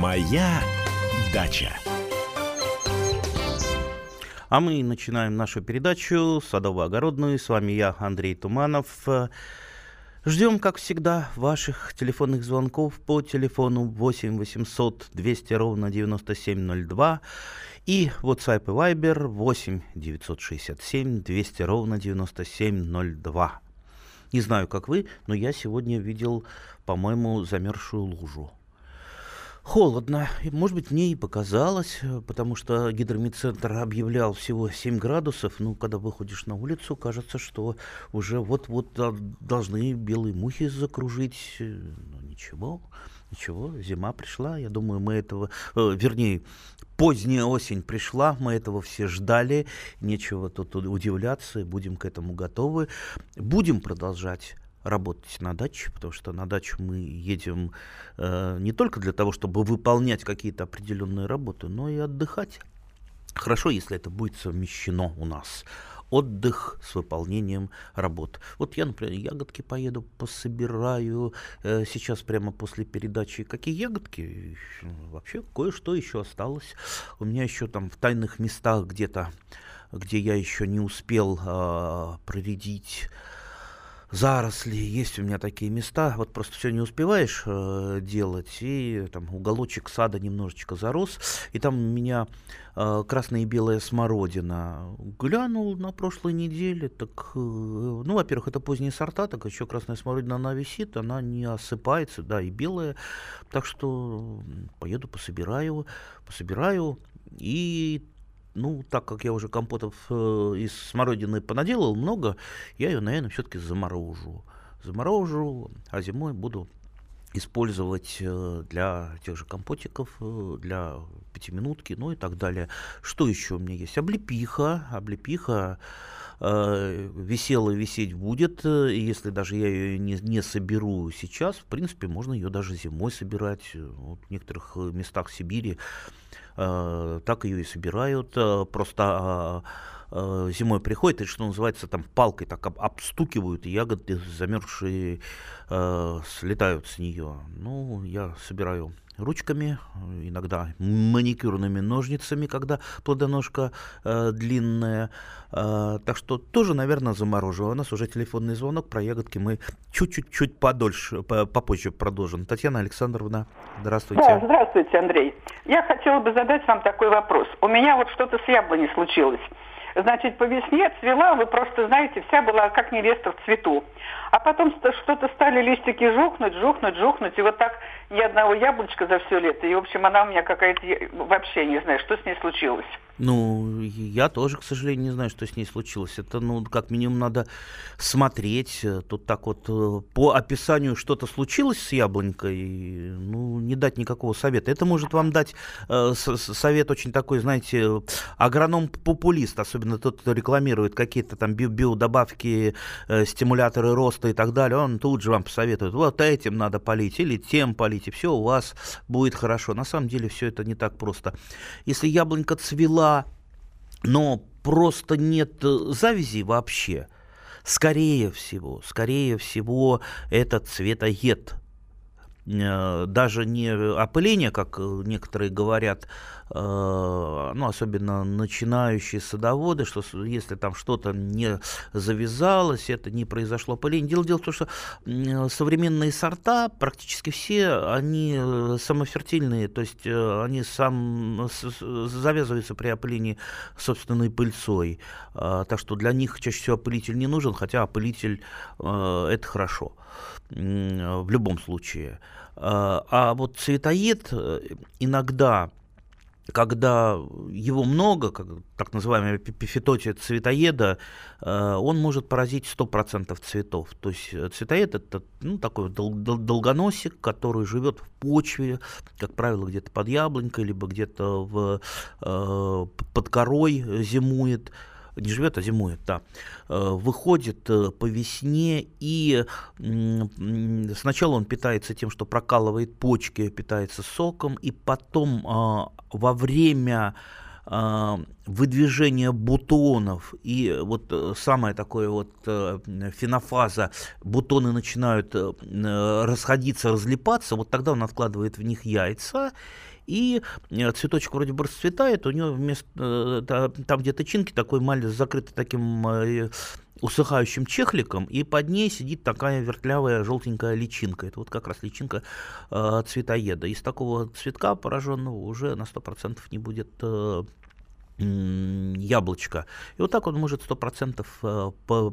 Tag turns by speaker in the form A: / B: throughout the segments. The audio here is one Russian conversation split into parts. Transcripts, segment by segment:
A: Моя дача.
B: А мы начинаем нашу передачу «Садово-огородную». С вами я, Андрей Туманов. Ждем, как всегда, ваших телефонных звонков по телефону 8 800 200 ровно 9702 и WhatsApp и Viber 8 967 200 ровно 9702. Не знаю, как вы, но я сегодня видел, по-моему, замерзшую лужу. Холодно. Может быть, мне и показалось, потому что гидромедцентр объявлял всего 7 градусов. Ну, когда выходишь на улицу, кажется, что уже вот-вот должны белые мухи закружить. Но ничего, ничего, зима пришла. Я думаю, мы этого, э, вернее, поздняя осень пришла, мы этого все ждали. Нечего тут удивляться, будем к этому готовы. Будем продолжать работать на даче, потому что на дачу мы едем э, не только для того, чтобы выполнять какие-то определенные работы, но и отдыхать. Хорошо, если это будет совмещено у нас. Отдых с выполнением работ. Вот я, например, ягодки поеду, пособираю. Э, сейчас прямо после передачи. Какие ягодки? Вообще кое-что еще осталось. У меня еще там в тайных местах где-то, где я еще не успел э, проредить заросли, есть у меня такие места, вот просто все не успеваешь э, делать, и там уголочек сада немножечко зарос, и там у меня э, красная и белая смородина. Глянул на прошлой неделе, так, э, ну, во-первых, это поздние сорта, так еще красная смородина, она висит, она не осыпается, да, и белая, так что поеду пособираю, пособираю, и ну, так как я уже компотов э, из смородины понаделал много, я ее, наверное, все-таки заморожу. Заморожу, а зимой буду использовать э, для тех же компотиков, э, для пятиминутки, ну и так далее. Что еще у меня есть? Облепиха. Облепиха э, висела висеть будет. Если даже я ее не, не соберу сейчас, в принципе, можно ее даже зимой собирать. Вот в некоторых местах Сибири так ее и собирают. Э, просто э, зимой приходит и, что называется, там палкой так об, обстукивают, и ягоды замерзшие слетают с нее. Ну, я собираю ручками, иногда маникюрными ножницами, когда плодоножка э, длинная. Э, так что тоже, наверное, заморожу. У нас уже телефонный звонок про ягодки. Мы чуть-чуть подольше, попозже продолжим. Татьяна Александровна, здравствуйте.
C: Да, здравствуйте, Андрей. Я хотела бы задать вам такой вопрос. У меня вот что-то с яблоней случилось. Значит, по весне цвела, вы просто знаете, вся была как невеста в цвету. А потом что-то стали листики жухнуть, жухнуть, жухнуть, и вот так ни одного яблочка за все лето. И, в общем, она у меня какая-то... Вообще не знаю, что с ней случилось.
B: Ну, я тоже, к сожалению, не знаю, что с ней случилось. Это, ну, как минимум надо смотреть. Тут так вот э, по описанию что-то случилось с яблонькой, ну, не дать никакого совета. Это может вам дать э, совет очень такой, знаете, агроном-популист, особенно тот, кто рекламирует какие-то там би биодобавки, э, стимуляторы роста и так далее. Он тут же вам посоветует, вот этим надо полить или тем полить, и все у вас будет хорошо. На самом деле все это не так просто. Если яблонька цвела, но просто нет э, завязи вообще. Скорее всего, скорее всего, это цветоед. Э, даже не опыление, как э, некоторые говорят, Э, ну, особенно начинающие садоводы, что если там что-то не завязалось, это не произошло опыление. Дело, дело в том, что современные сорта, практически все, они самофертильные, то есть они сам завязываются при опылении собственной пыльцой. Так что для них чаще всего опылитель не нужен, хотя опылитель это хорошо в любом случае. А вот цветоед иногда когда его много, как, так называемая пифитотия цветоеда, э, он может поразить 100% цветов. То есть э, цветоед это ну, такой дол- дол- долгоносик, который живет в почве, как правило, где-то под яблонькой, либо где-то в, э, под корой зимует не живет, а зимует, да, э, выходит э, по весне, и сначала он питается тем, что прокалывает почки, питается соком, и потом а, во время а, выдвижения бутонов и вот э, самое такое вот фенофаза, бутоны начинают расходиться, разлипаться, вот тогда он откладывает в них яйца, и цветочек вроде бы расцветает, у него вместо, там где тычинки такой маленький, закрытый таким усыхающим чехликом, и под ней сидит такая вертлявая желтенькая личинка. Это вот как раз личинка э, цветоеда. Из такого цветка пораженного уже на 100% не будет э, яблочко. И вот так он может 100% э,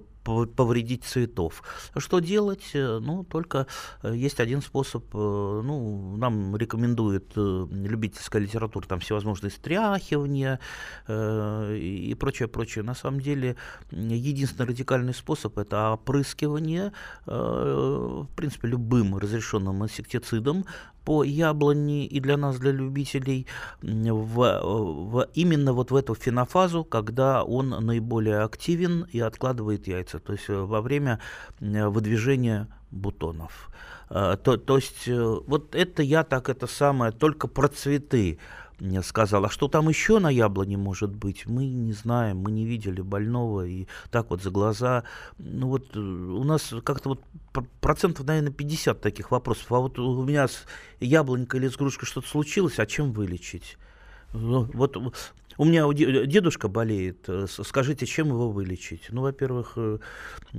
B: повредить цветов. Что делать? Э, ну, только э, есть один способ. Ну, нам рекомендует любительская литература, там всевозможные стряхивания и прочее, прочее. На самом деле, единственный радикальный способ – это опрыскивание, в принципе, любым разрешенным инсектицидом по яблони и для нас, для любителей, в, в, именно вот в эту фенофазу, когда он наиболее активен и откладывает яйца, то есть э, во время выдвижения бутонов. Э, то, то есть э, вот это я так это самое, только про цветы сказал. А что там еще на яблоне может быть, мы не знаем, мы не видели больного. И так вот за глаза. Ну вот э, у нас как-то вот процентов, наверное, 50 таких вопросов. А вот у меня с яблонькой или с грушкой что-то случилось, а чем вылечить? Ну, вот у меня дедушка болеет. Э, скажите, чем его вылечить? Ну, во-первых, э,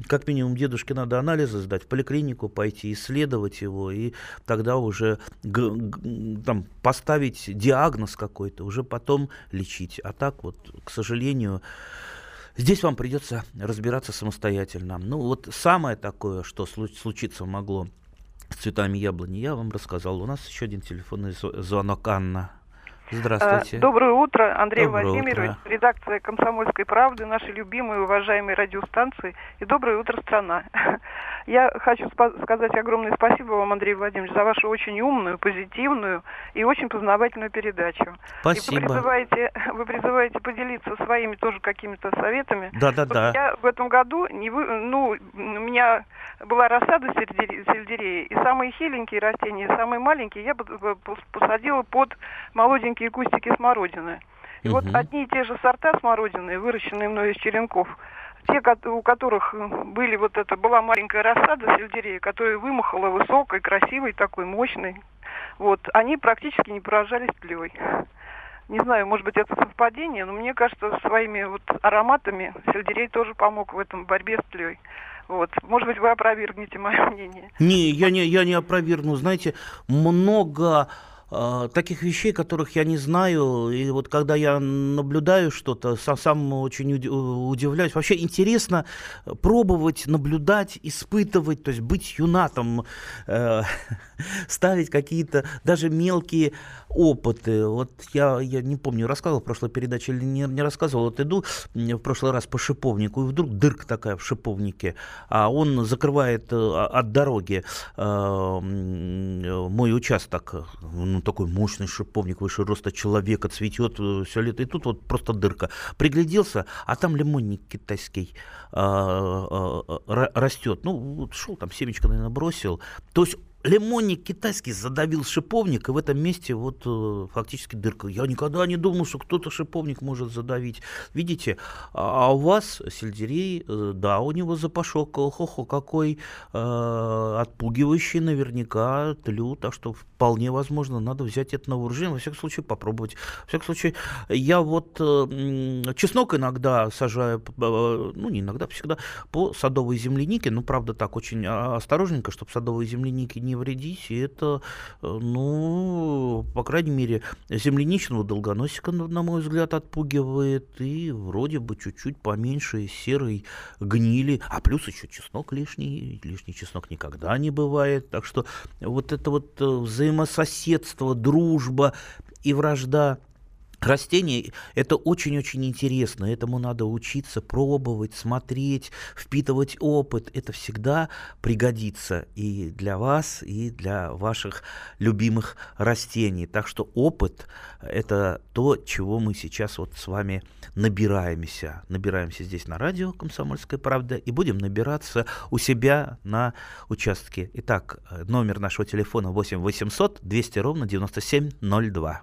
B: как минимум дедушке надо анализы сдать, в поликлинику пойти, исследовать его, и тогда уже там, поставить диагноз какой-то, уже потом лечить. А так вот, к сожалению, Здесь вам придется разбираться самостоятельно. Ну вот самое такое, что случиться могло с цветами яблони, я вам рассказал. У нас еще один телефонный звонок Анна. Здравствуйте.
D: Э, доброе утро, Андрей доброе Владимирович, утро. редакция «Комсомольской правды», наши любимые, уважаемые радиостанции. И доброе утро, страна. Я хочу сказать огромное спасибо вам, Андрей Владимирович, за вашу очень умную, позитивную и очень познавательную передачу.
B: Спасибо.
D: И вы призываете, вы призываете поделиться своими тоже какими-то советами.
B: Да, да, да.
D: Я в этом году не вы, ну, у меня была рассада сельдерея, и самые хиленькие растения, самые маленькие я посадила под молоденькие кустики смородины. И угу. вот одни и те же сорта смородины, выращенные мной из черенков, те, у которых были вот это, была маленькая рассада сельдерея, которая вымахала высокой, красивой, такой мощной, вот, они практически не поражались тлей. Не знаю, может быть, это совпадение, но мне кажется, своими вот ароматами сельдерей тоже помог в этом борьбе с тлей. Вот. Может быть, вы опровергнете мое мнение.
B: Не, я не, я не опровергну. Знаете, много э, таких вещей, которых я не знаю. И вот когда я наблюдаю что-то, сам, сам очень удивляюсь. Вообще интересно пробовать, наблюдать, испытывать, то есть быть юнатом, э, ставить какие-то даже мелкие опыты. Вот я, я не помню, рассказывал в прошлой передаче или не, не рассказывал. Вот иду в прошлый раз по шиповнику, и вдруг дырка такая в шиповнике, а он закрывает э, от дороги э, мой участок. Ну, такой мощный шиповник, выше роста человека, цветет э, все лето. И тут вот просто дырка. Пригляделся, а там лимонник китайский растет. Ну, вот шел там семечко, наверное, бросил. То есть лимонник китайский задавил шиповник, и в этом месте вот э, фактически дырка. Я никогда не думал, что кто-то шиповник может задавить. Видите, а, а у вас сельдерей, э, да, у него запашок, хо-хо, какой э, отпугивающий наверняка тлю, так что вполне возможно, надо взять это на вооружение, во всяком случае попробовать. Во всяком случае, я вот э, чеснок иногда сажаю, э, ну не иногда, всегда, по садовой землянике, ну правда так очень а, осторожненько, чтобы садовые земляники не вредить, и это, э, ну, по крайней мере, земляничного долгоносика, на мой взгляд, отпугивает, и вроде бы чуть-чуть поменьше серой гнили, а плюс еще чеснок лишний, лишний чеснок никогда не бывает, так что вот это вот э, взаимососедство, дружба и вражда Растения – это очень-очень интересно, этому надо учиться, пробовать, смотреть, впитывать опыт. Это всегда пригодится и для вас, и для ваших любимых растений. Так что опыт – это то, чего мы сейчас вот с вами набираемся. Набираемся здесь на радио «Комсомольская правда» и будем набираться у себя на участке. Итак, номер нашего телефона 8 800 200 ровно 9702.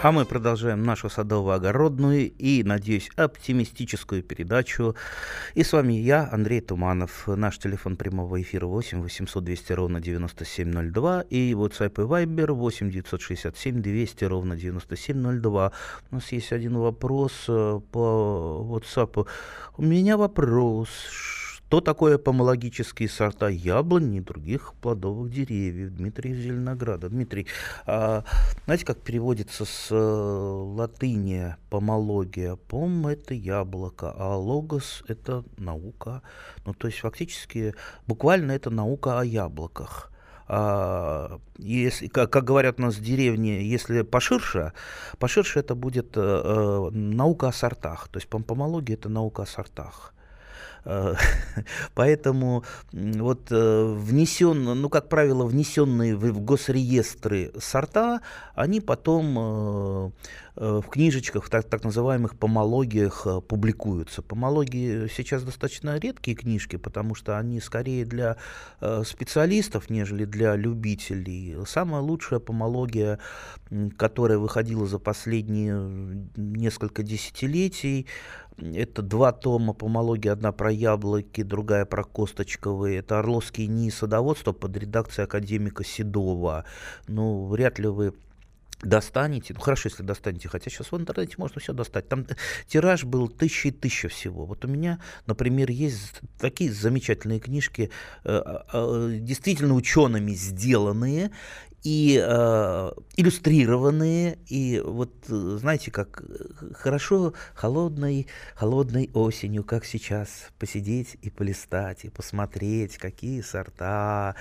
B: А мы продолжаем нашу садово-огородную и, надеюсь, оптимистическую передачу. И с вами я, Андрей Туманов. Наш телефон прямого эфира 8 800 200 ровно 9702 и WhatsApp и Viber 8 967 200 ровно 9702. У нас есть один вопрос э, по WhatsApp. У меня вопрос что такое помологические сорта яблонь и других плодовых деревьев? Дмитрий из Зеленограда. Дмитрий, а, знаете, как переводится с э, латыни помология? Пом – это яблоко, а логос – это наука. Ну, то есть, фактически, буквально это наука о яблоках. А, если, как, как говорят у нас в деревне, если поширше, поширше это будет э, э наука о сортах. То есть помология это наука о сортах. Э, поэтому вот э, внесен, ну, как правило, внесенные в госреестры сорта, они потом э, в книжечках, в так, так называемых помологиях публикуются. Помологии сейчас достаточно редкие книжки, потому что они скорее для специалистов, нежели для любителей. Самая лучшая помология, которая выходила за последние несколько десятилетий, это два тома помологии, одна про яблоки, другая про косточковые. Это «Орловский НИИ садоводства» под редакцией академика Седова. Ну, вряд ли вы достанете, ну хорошо, если достанете, хотя сейчас в интернете можно все достать. Там тираж был тысяча и тысяча всего. Вот у меня, например, есть такие замечательные книжки, э, э, действительно учеными сделанные, и э, иллюстрированные, и вот знаете, как хорошо холодной, холодной осенью, как сейчас, посидеть и полистать, и посмотреть, какие сорта,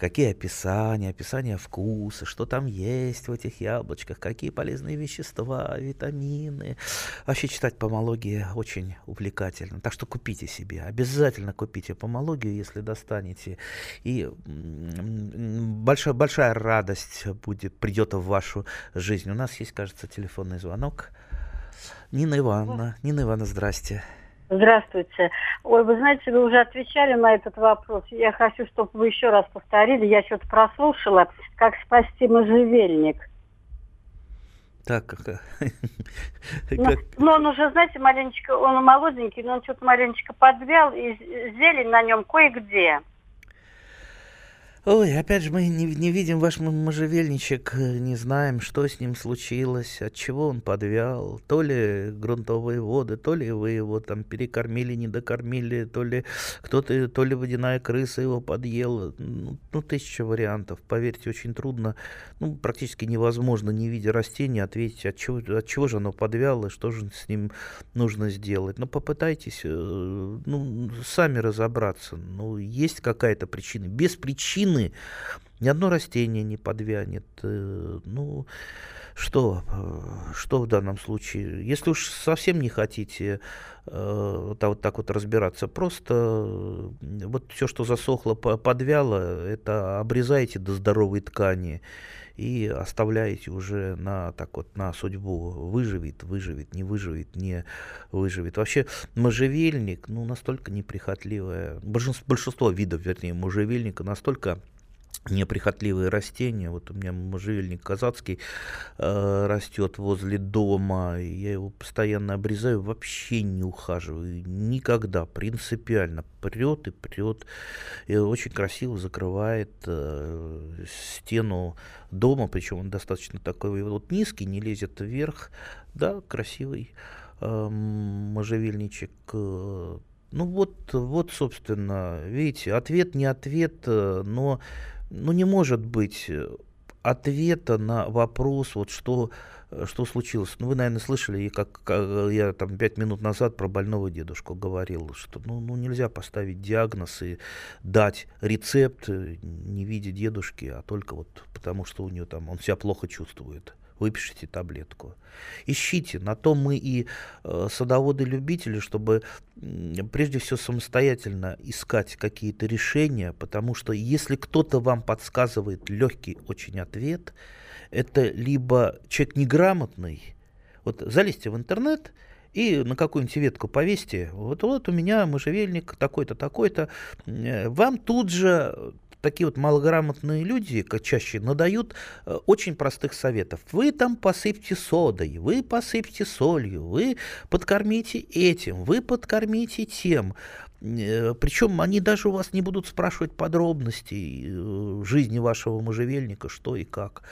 B: какие описания, описания вкуса, что там есть в этих яблочках, какие полезные вещества, витамины. Вообще читать помологии очень увлекательно. Так что купите себе, обязательно купите помологию, если достанете. И большая, большая радость радость будет, придет в вашу жизнь. У нас есть, кажется, телефонный звонок. Нина Ивановна. Нина Ивановна, здрасте.
E: Здравствуйте. Ой, вы знаете, вы уже отвечали на этот вопрос. Я хочу, чтобы вы еще раз повторили. Я что-то прослушала. Как спасти можжевельник?
B: Так, как...
E: Ну, ну, он уже, знаете, маленечко, он молоденький, но он что-то маленечко подвял, и зелень на нем кое-где.
B: Ой, опять же, мы не, не видим ваш можжевельничек, не знаем, что с ним случилось, от чего он подвял. То ли грунтовые воды, то ли вы его там перекормили, не докормили, то ли кто-то, то ли водяная крыса его подъела. Ну, ну, тысяча вариантов. Поверьте, очень трудно, ну, практически невозможно, не видя растения, ответить, от чего, от чего же оно подвяло, что же с ним нужно сделать. Но попытайтесь, э, ну, сами разобраться. Ну, есть какая-то причина. Без причины причины ни одно растение не подвянет. Э, ну, что, э, что в данном случае? Если уж совсем не хотите э, вот так вот разбираться, просто вот все, что засохло, подвяло, это обрезаете до здоровой ткани и оставляете уже на так вот на судьбу выживет, выживет, не выживет, не выживет. Вообще можжевельник, ну настолько неприхотливое, большинство, большинство видов, вернее, можжевельника настолько неприхотливые растения. Вот у меня можжевельник казацкий э, растет возле дома. Я его постоянно обрезаю, вообще не ухаживаю. Никогда, принципиально. Прет и прет. И очень красиво закрывает э, стену дома. Причем он достаточно такой вот низкий, не лезет вверх. Да, красивый э, можжевельничек. Э, ну вот, вот, собственно, видите, ответ не ответ, э, но ну, не может быть э, ответа на вопрос, вот что, что случилось. Ну, вы, наверное, слышали, как, как я там пять минут назад про больного дедушку говорил, что ну, ну, нельзя поставить диагноз и дать рецепт, не видя дедушки, а только вот потому, что у него там он себя плохо чувствует выпишите таблетку. Ищите, на то мы и э, садоводы-любители, чтобы прежде всего самостоятельно искать какие-то решения, потому что если кто-то вам подсказывает легкий очень ответ, это либо человек неграмотный, вот залезьте в интернет, и на какую-нибудь ветку повесьте, вот, вот у меня можжевельник такой-то, такой-то, э, вам тут же такие вот малограмотные люди, как чаще, надают э, очень простых советов. Вы там посыпьте содой, вы посыпьте солью, вы подкормите этим, вы подкормите тем. Э, Причем они даже у вас не будут спрашивать подробностей э, жизни вашего можжевельника, что и как.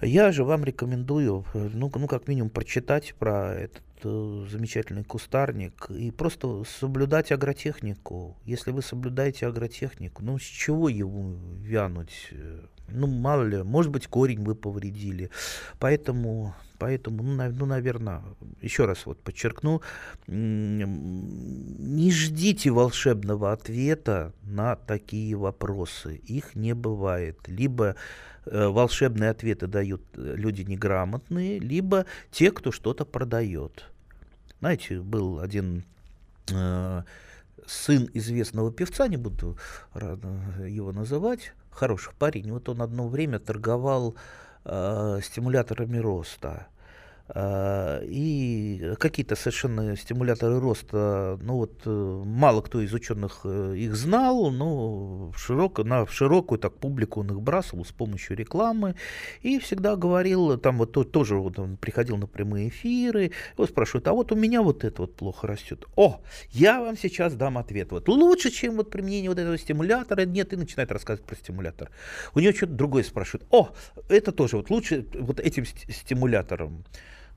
B: Я же вам рекомендую, ну, ну как минимум, прочитать про этот э, замечательный кустарник и просто соблюдать агротехнику. Если вы соблюдаете агротехнику, ну с чего его вянуть? Ну, мало ли, может быть, корень вы повредили. Поэтому, поэтому ну, на, ну, наверное, еще раз вот подчеркну, не ждите волшебного ответа на такие вопросы. Их не бывает. Либо Э, волшебные ответы дают э, люди неграмотные, либо те, кто что-то продает. Знаете, был один э, сын известного певца, не буду его называть, хороший парень, вот он одно время торговал э, стимуляторами роста. А, и какие-то совершенно стимуляторы роста, ну вот э, мало кто из ученых э, их знал, но широко, на, широкую так публику он их бросал с помощью рекламы и всегда говорил, там вот тоже вот он приходил на прямые эфиры, его спрашивают, а вот у меня вот это вот плохо растет. О, я вам сейчас дам ответ. Вот лучше, чем вот применение вот этого стимулятора, нет, и начинает рассказывать про стимулятор. У него что-то другое спрашивают. О, это тоже вот лучше вот этим стимулятором.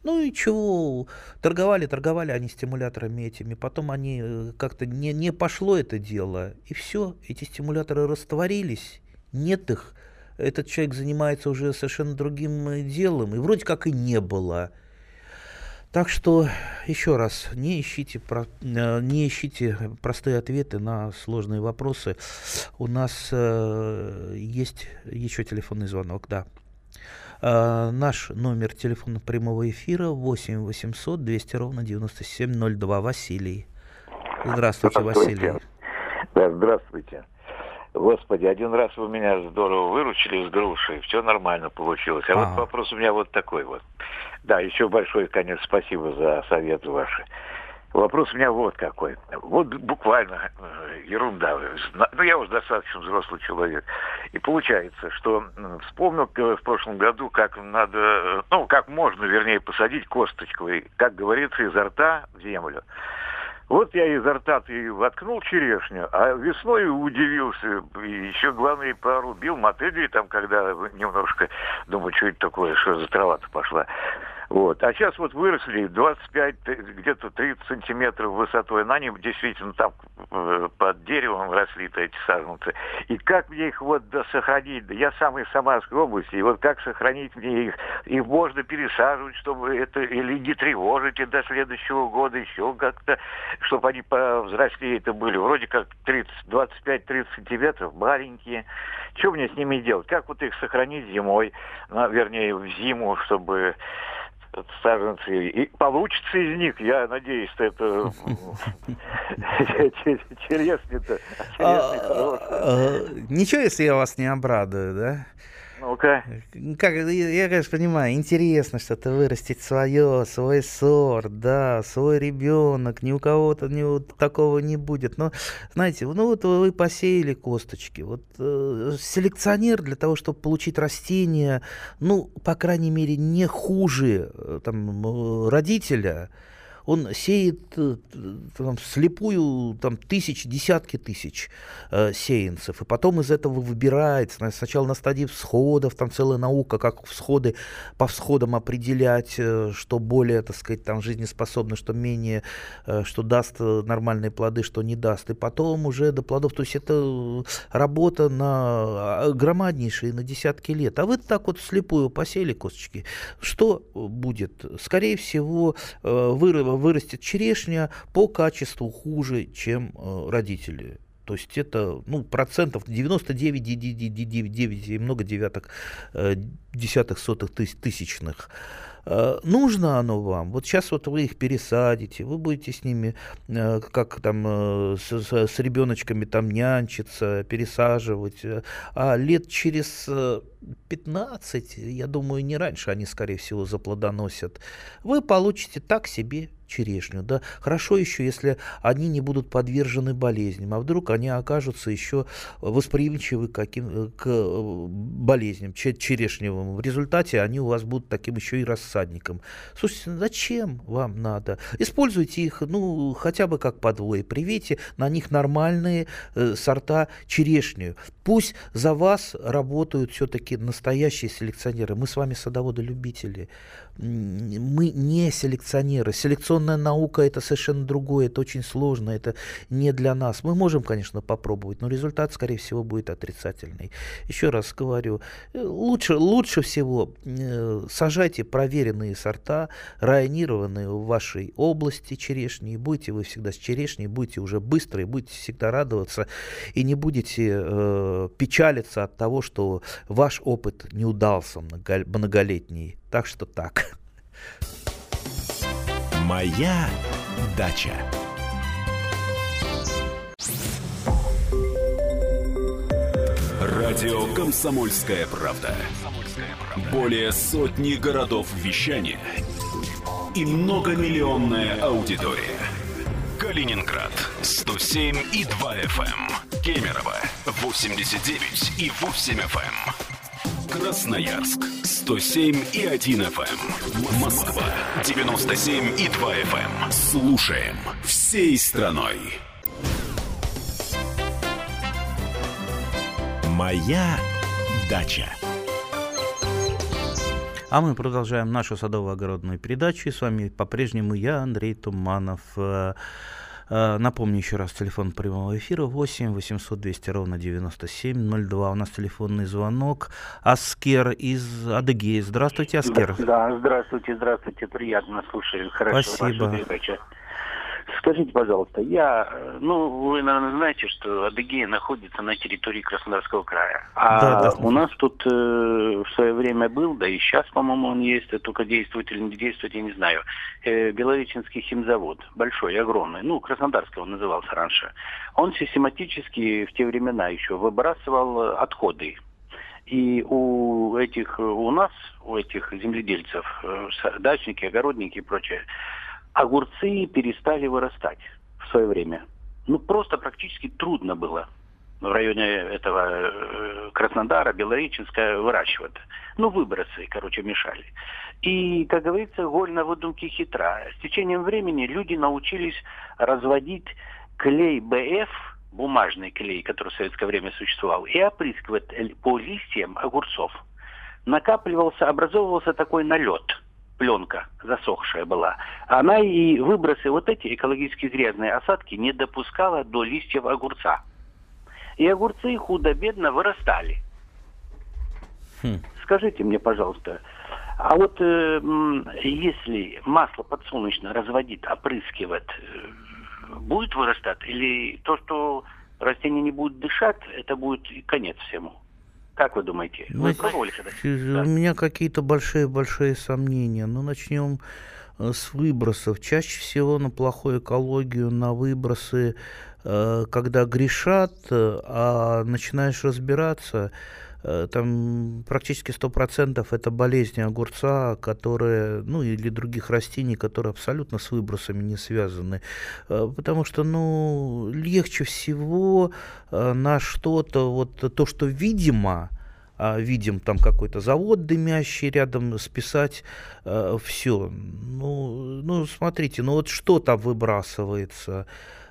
B: Ну и чего, торговали, торговали они стимуляторами этими, потом они э, как-то не, не пошло это дело, и все, эти стимуляторы растворились, нет их, этот человек занимается уже совершенно другим э, делом, и вроде как и не было. Так что, еще раз, не ищите, про, э, не ищите простые ответы на сложные вопросы. У нас э, есть еще телефонный звонок, да. Э, наш номер телефона прямого эфира 8 800 200 ровно 9702. Василий. Здравствуйте, Василий.
F: Да, здравствуйте. Господи, один раз вы меня здорово выручили с грушей, все нормально получилось. А, а вот вопрос у меня вот такой вот. Да, еще большое, конечно, спасибо за советы ваши. Вопрос у меня вот какой. Вот буквально э, ерунда. Ну, я уже достаточно взрослый человек. И получается, что вспомнил в прошлом году, как надо, э, ну, как можно, вернее, посадить косточку, и, как говорится, изо рта в землю. Вот я изо рта и воткнул черешню, а весной удивился, и еще, главное, порубил мотыгой, там, когда немножко, думаю, что это такое, что за трава-то пошла. Вот. А сейчас вот выросли 25, где-то 30 сантиметров высотой. На ним действительно там э, под деревом росли-то эти саженцы. И как мне их вот да, сохранить? Я сам из Самарской области, и вот как сохранить мне их? Их можно пересаживать, чтобы это, или не тревожить и до следующего года еще как-то, чтобы они повзрослее это были. Вроде как 30, 25-30 сантиметров, маленькие. Что мне с ними делать? Как вот их сохранить зимой, ну, вернее, в зиму, чтобы саженцы. И получится из них, я надеюсь, что это
B: интересный-то. А, а, ничего, если я вас не обрадую, да? Ну-ка. Как, я, конечно, понимаю, интересно что-то вырастить свое, свой сорт, да, свой ребенок, ни у кого-то ни у такого не будет. Но, знаете, ну вот вы посеяли косточки. Вот э, селекционер для того, чтобы получить растение, ну, по крайней мере, не хуже э, там, родителя, он сеет э, там, слепую там, тысяч, десятки тысяч э, сеянцев, и потом из этого выбирает, сначала на стадии всходов, там целая наука, как всходы, по всходам определять, э, что более, так сказать, там жизнеспособно, что менее, э, что даст нормальные плоды, что не даст, и потом уже до плодов, то есть это работа на громаднейшие, на десятки лет, а вы так вот слепую посели косточки, что будет? Скорее всего, э, вырастет черешня по качеству хуже, чем э, родители. То есть это ну, процентов 99, 99, 9 и много девяток, э, десятых, сотых тысячных. Э, нужно оно вам? Вот сейчас вот вы их пересадите, вы будете с ними, как там, с, с ребеночками там нянчиться, пересаживать, а лет через 15, я думаю, не раньше они, скорее всего, заплодоносят, вы получите так себе черешню. Да? Хорошо еще, если они не будут подвержены болезням, а вдруг они окажутся еще восприимчивы каким, к болезням черешневым. В результате они у вас будут таким еще и рассадником. Слушайте, ну зачем вам надо? Используйте их, ну, хотя бы как подвое. Привейте на них нормальные э, сорта черешню. Пусть за вас работают все-таки настоящие селекционеры. Мы с вами садоводы-любители мы не селекционеры. Селекционная наука это совершенно другое, это очень сложно, это не для нас. Мы можем, конечно, попробовать, но результат, скорее всего, будет отрицательный. Еще раз говорю, э, лучше, лучше всего э, сажайте проверенные сорта, районированные в вашей области черешни, и будете вы всегда с черешней, будете уже быстрые, будете всегда радоваться, и не будете э, печалиться от того, что ваш опыт не удался многолетний. Так что так.
A: Моя дача. Радио Комсомольская правда". Более сотни городов вещания и многомиллионная аудитория. Калининград 107 и 2 FM. Эм. Кемерово 89 и 8 FM. Красноярск 107 и 1 FM. Эм. Москва 97 и 2 FM. Эм. Слушаем всей страной. Моя дача.
B: А мы продолжаем нашу садово-огородную передачу. И с вами по-прежнему я, Андрей Туманов. Э, напомню еще раз, телефон прямого эфира 8 800 200 ровно 9702. У нас телефонный звонок. Аскер из Адыгеи. Здравствуйте, Аскер.
G: Да, здравствуйте, здравствуйте. Приятно слушаю. Хорошо,
B: Спасибо.
G: Скажите, пожалуйста, я, ну, вы, наверное, знаете, что Адыгея находится на территории Краснодарского края. А да, да. у нас тут э, в свое время был, да и сейчас, по-моему, он есть, только действует или не действует, я не знаю, э, Белореченский химзавод, большой, огромный, ну, Краснодарский он назывался раньше. Он систематически в те времена еще выбрасывал отходы и у этих, у нас, у этих земледельцев, э, дачники, огородники и прочее, огурцы перестали вырастать в свое время. Ну, просто практически трудно было в районе этого э, Краснодара, Белореченска выращивать. Ну, выбросы, короче, мешали. И, как говорится, голь на выдумке хитра. С течением времени люди научились разводить клей БФ, бумажный клей, который в советское время существовал, и опрыскивать по листьям огурцов. Накапливался, образовывался такой налет – пленка засохшая была, она и выбросы вот эти экологически грязные осадки не допускала до листьев огурца. И огурцы худо-бедно вырастали. Хм. Скажите мне, пожалуйста, а вот э, если масло подсолнечное разводит, опрыскивает, э, будет вырастать? Или то, что растение не будет дышать, это будет конец всему? Как вы думаете? Вы пробовали когда
B: У меня какие-то большие-большие сомнения. Ну, начнем э, с выбросов. Чаще всего на плохую экологию, на выбросы, э, когда грешат, э, а начинаешь разбираться, там практически 100% это болезни огурца, которые, ну или других растений, которые абсолютно с выбросами не связаны. Э, потому что, ну, легче всего э, на что-то, вот то, что видимо, а, видим там какой-то завод дымящий рядом, списать э, все. Ну, ну, смотрите, ну вот что там выбрасывается?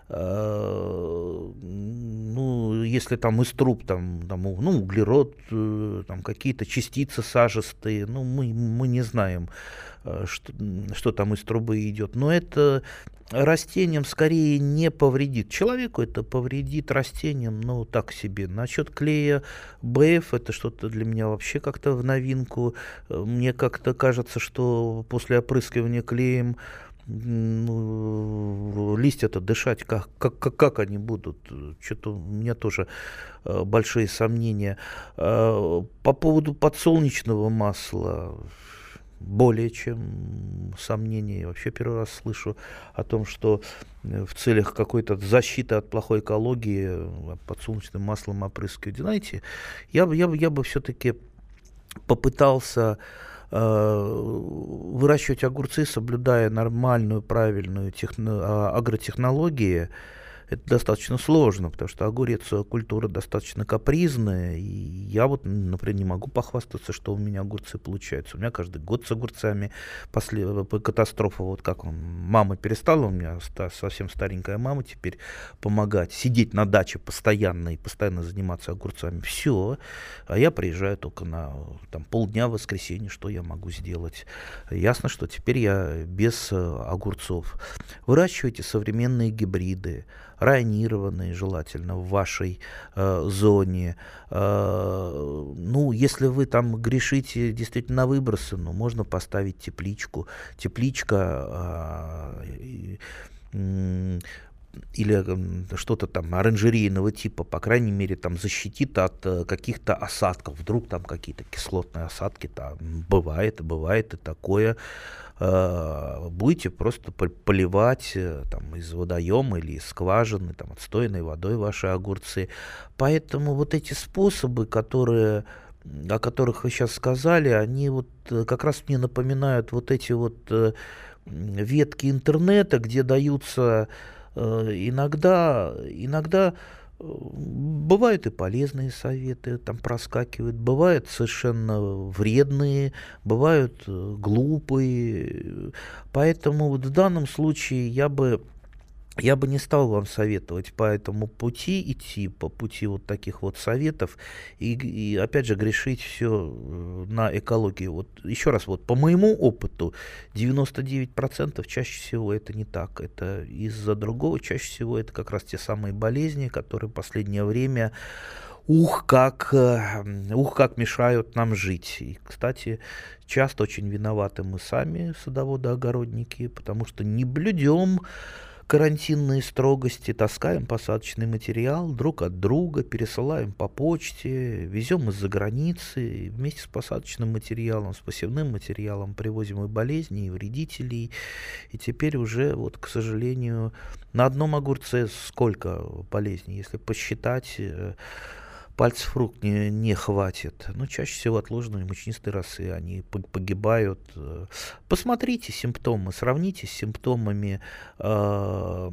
B: Э, ну, если там из труб, там, там ну, углерод, э, там какие-то частицы сажистые, ну, мы, мы не знаем, э, что, что там из трубы идет. Но это растениям скорее не повредит. Человеку это повредит растениям, ну, так себе. Насчет клея БФ, это что-то для меня вообще как-то в новинку. Мне как-то кажется, что после опрыскивания клеем ну, листья-то дышать, как, как, как, как они будут? Что-то у меня тоже э, большие сомнения. Э, по поводу подсолнечного масла более чем сомнения. Вообще первый раз слышу о том, что э, в целях какой-то защиты от плохой экологии э, подсолнечным маслом опрыскивать. Знаете, я, я, я бы все-таки попытался Э, выращивать огурцы, соблюдая нормальную, правильную техно- а, агротехнологии, это достаточно сложно, потому что огурец культура достаточно капризная, и я вот, например, не могу похвастаться, что у меня огурцы получаются. У меня каждый год с огурцами после катастрофа, вот как он, мама перестала, у меня совсем старенькая мама теперь помогать, сидеть на даче постоянно и постоянно заниматься огурцами, все, а я приезжаю только на там, полдня в воскресенье, что я могу сделать. Ясно, что теперь я без э, огурцов. Выращивайте современные гибриды, районированные желательно в вашей э, зоне. Э, ну, если вы там грешите действительно на выбросы, ну, можно поставить тепличку. Тепличка э, или что-то там оранжерейного типа, по крайней мере, там защитит от э, каких-то осадков. Вдруг там какие-то кислотные осадки, там бывает, бывает и такое. Э, будете просто поливать э, там, из водоема или из скважины, там, отстойной водой ваши огурцы. Поэтому вот эти способы, которые о которых вы сейчас сказали, они вот как раз мне напоминают вот эти вот ветки интернета, где даются иногда, иногда Бывают и полезные советы, там проскакивают, бывают совершенно вредные, бывают э, глупые. Поэтому вот в данном случае я бы я бы не стал вам советовать по этому пути идти, по пути вот таких вот советов, и, и опять же грешить все э, на экологию. Вот еще раз, вот по моему опыту, 99% чаще всего это не так. Это из-за другого, чаще всего это как раз те самые болезни, которые в последнее время ух, как, э, ух, как мешают нам жить. И, кстати, часто очень виноваты мы сами, садоводы-огородники, потому что не блюдем карантинные строгости, таскаем посадочный материал друг от друга, пересылаем по почте, везем из-за границы, вместе с посадочным материалом, с посевным материалом привозим и болезни, и вредителей. И теперь уже, вот, к сожалению, на одном огурце сколько болезней, если посчитать, э, пальцев рук не, не хватит. Но чаще всего отложенные мучнистые росы, они погибают. Посмотрите симптомы, сравните с симптомами, э,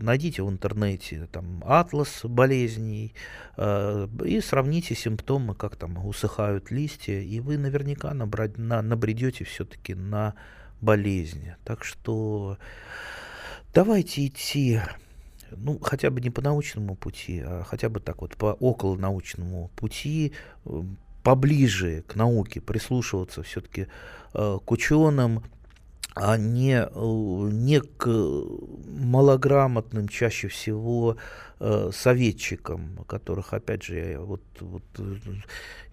B: найдите в интернете там атлас болезней э, и сравните симптомы, как там усыхают листья, и вы наверняка набрать, на, набредете все-таки на болезнь. Так что давайте идти ну, хотя бы не по научному пути, а хотя бы так вот по около научному пути, э, поближе к науке, прислушиваться все-таки э, к ученым, а не, э, не к малограмотным чаще всего э, советчикам, которых, опять же, я, вот, вот,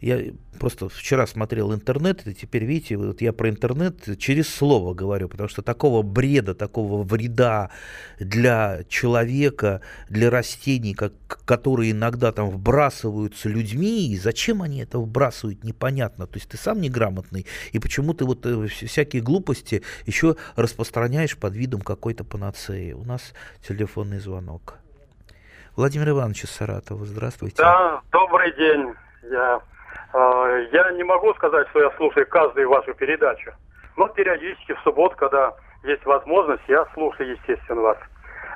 B: я просто вчера смотрел интернет, и теперь, видите, вот я про интернет через слово говорю, потому что такого бреда, такого вреда для человека, для растений, как, которые иногда там вбрасываются людьми, и зачем они это вбрасывают, непонятно. То есть ты сам неграмотный, и почему ты вот э, всякие глупости еще распространяешь под видом какой-то панацеи. У нас телефонный звонок. Владимир Иванович из Саратова, здравствуйте.
H: Да, добрый день. Я, э, я не могу сказать, что я слушаю каждую вашу передачу, но периодически в субботу, когда есть возможность, я слушаю, естественно, вас.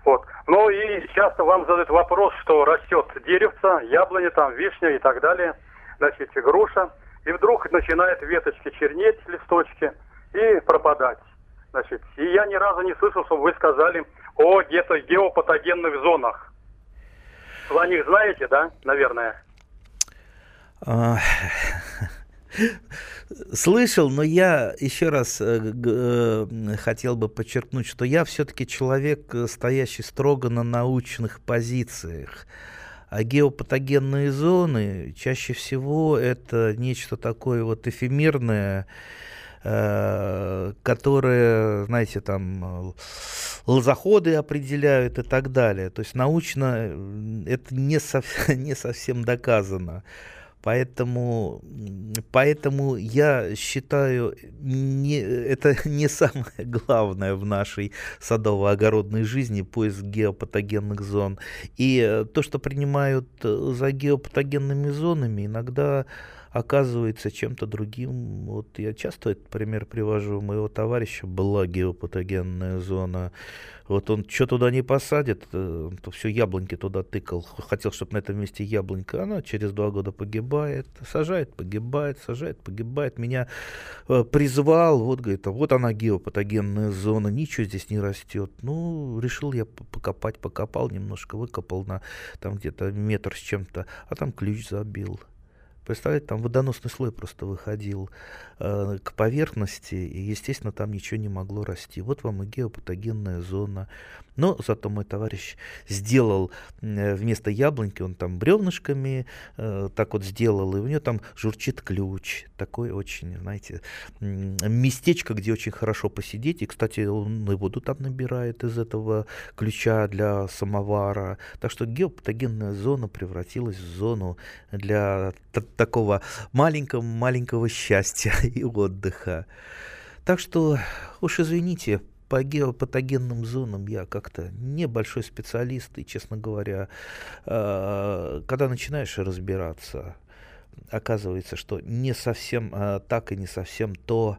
H: Вот. Ну и часто вам задают вопрос, что растет деревца, яблони, там, вишня и так далее. значит, груша, и вдруг начинает веточки чернеть, листочки, и пропадать. Значит, и я ни разу не слышал, чтобы вы сказали о где-то геопатогенных зонах. Вы о них знаете, да, наверное?
B: А, слышал, но я еще раз э, э, хотел бы подчеркнуть, что я все-таки человек, э, стоящий строго на научных позициях. А геопатогенные зоны чаще всего это нечто такое вот эфемерное, э, которое, знаете, там лозоходы определяют и так далее. То есть научно это не, сов не совсем доказано. Поэтому, поэтому я считаю, не, это не самое главное в нашей садово-огородной жизни, поиск геопатогенных зон. И то, что принимают за геопатогенными зонами, иногда оказывается чем-то другим. Вот я часто этот пример привожу. У моего товарища была геопатогенная зона. Вот он что туда не посадит, э, то все яблоньки туда тыкал. Хотел, чтобы на этом месте яблонька. Она через два года погибает. Сажает, погибает, сажает, погибает. Меня э, призвал, вот, говорит, а вот она геопатогенная зона, ничего здесь не растет. Ну, решил я покопать, покопал немножко, выкопал на там где-то метр с чем-то, а там ключ забил. Представляете, там водоносный слой просто выходил э, к поверхности, и, естественно, там ничего не могло расти. Вот вам и геопатогенная зона. Но зато мой товарищ сделал э, вместо яблоньки, он там бревнышками э, так вот сделал, и у него там журчит ключ. Такой очень, знаете, местечко, где очень хорошо посидеть. И, кстати, он и воду там набирает из этого ключа для самовара. Так что геопатогенная зона превратилась в зону для такого маленького-маленького счастья и отдыха. Так что уж извините, по геопатогенным зонам я как-то небольшой специалист, и, честно говоря, а, когда начинаешь разбираться, оказывается, что не совсем а, так и не совсем то,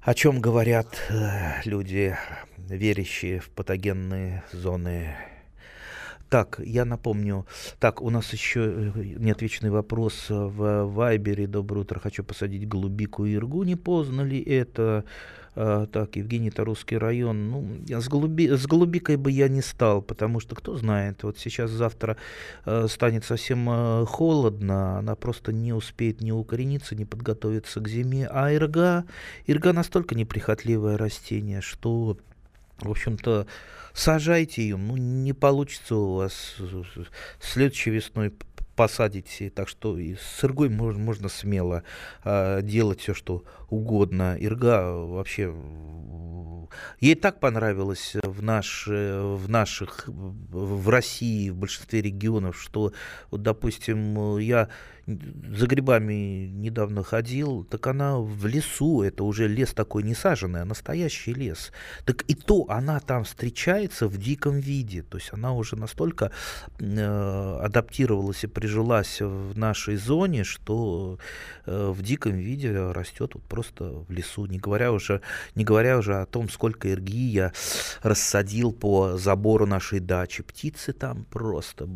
B: о чем говорят э, люди, верящие в патогенные зоны так, я напомню. Так, у нас еще э, неотвеченный вопрос в Вайбере. Доброе утро. Хочу посадить голубику и иргу. Не поздно ли это? А, так, Евгений, это русский район. Ну, с, голуби, с голубикой бы я не стал, потому что, кто знает, вот сейчас завтра э, станет совсем э, холодно, она просто не успеет ни укорениться, ни подготовиться к зиме. А ирга, ирга настолько неприхотливое растение, что, в общем-то, сажайте ее, ну не получится у вас следующей весной посадить, так что и с иргой можно, можно смело э, делать все, что угодно. Ирга вообще ей так понравилось в, наш, в наших, в России, в большинстве регионов, что, вот, допустим, я за грибами недавно ходил, так она в лесу, это уже лес такой не саженный, а настоящий лес. Так и то она там встречается в диком виде, то есть она уже настолько э, адаптировалась и прижилась в нашей зоне, что э, в диком виде растет вот просто в лесу, не говоря уже, не говоря уже о том, сколько ирги я рассадил по забору нашей дачи. Птицы там просто,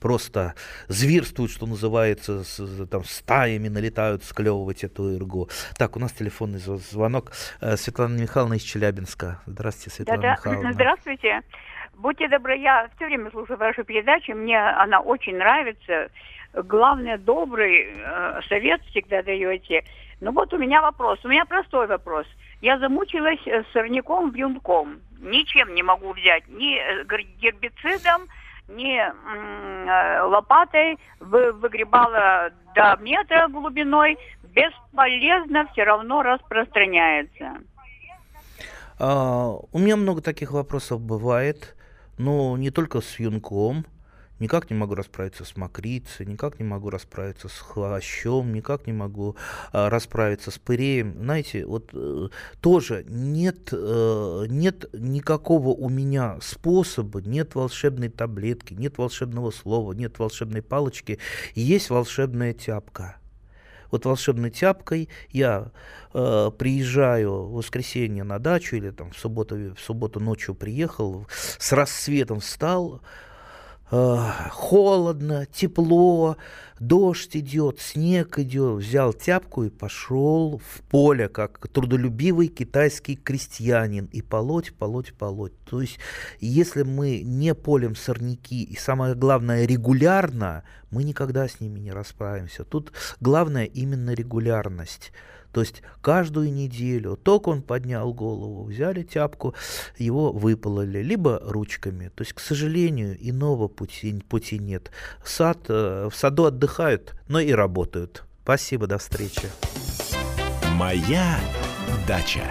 B: просто зверствуют, что называется, с, там стаями налетают склевывать эту иргу. Так, у нас телефонный звонок. Э, Светлана Михайловна из Челябинска. Здравствуйте, Светлана да. Михайловна.
I: Здравствуйте. Будьте добры, я все время слушаю вашу передачу, мне она очень нравится. Главное, добрый э, совет всегда даете. Ну вот у меня вопрос, у меня простой вопрос. Я замучилась э, сорняком, вьюнком. Ничем не могу взять, ни э, гербицидом, ни э, лопатой вы, выгребала до метра глубиной, бесполезно все равно распространяется.
B: А, у меня много таких вопросов бывает, но не только с юнком. Никак не могу расправиться с мокрицей, никак не могу расправиться с хвощом, никак не могу а, расправиться с пыреем. Знаете, вот э, тоже нет, э, нет никакого у меня способа, нет волшебной таблетки, нет волшебного слова, нет волшебной палочки, есть волшебная тяпка. Вот волшебной тяпкой я э, приезжаю в воскресенье на дачу или там в субботу, в субботу ночью приехал, с рассветом встал, э, холодно, тепло, дождь идет, снег идет, взял тяпку и пошел в поле, как трудолюбивый китайский крестьянин, и полоть, полоть, полоть. То есть, если мы не полем сорняки, и самое главное, регулярно, мы никогда с ними не расправимся. Тут главное именно регулярность. То есть каждую неделю, только он поднял голову, взяли тяпку, его выпололи, либо ручками. То есть, к сожалению, иного пути, пути нет. Сад, э, в саду отдыхают, но и работают. Спасибо, до встречи.
A: Моя дача.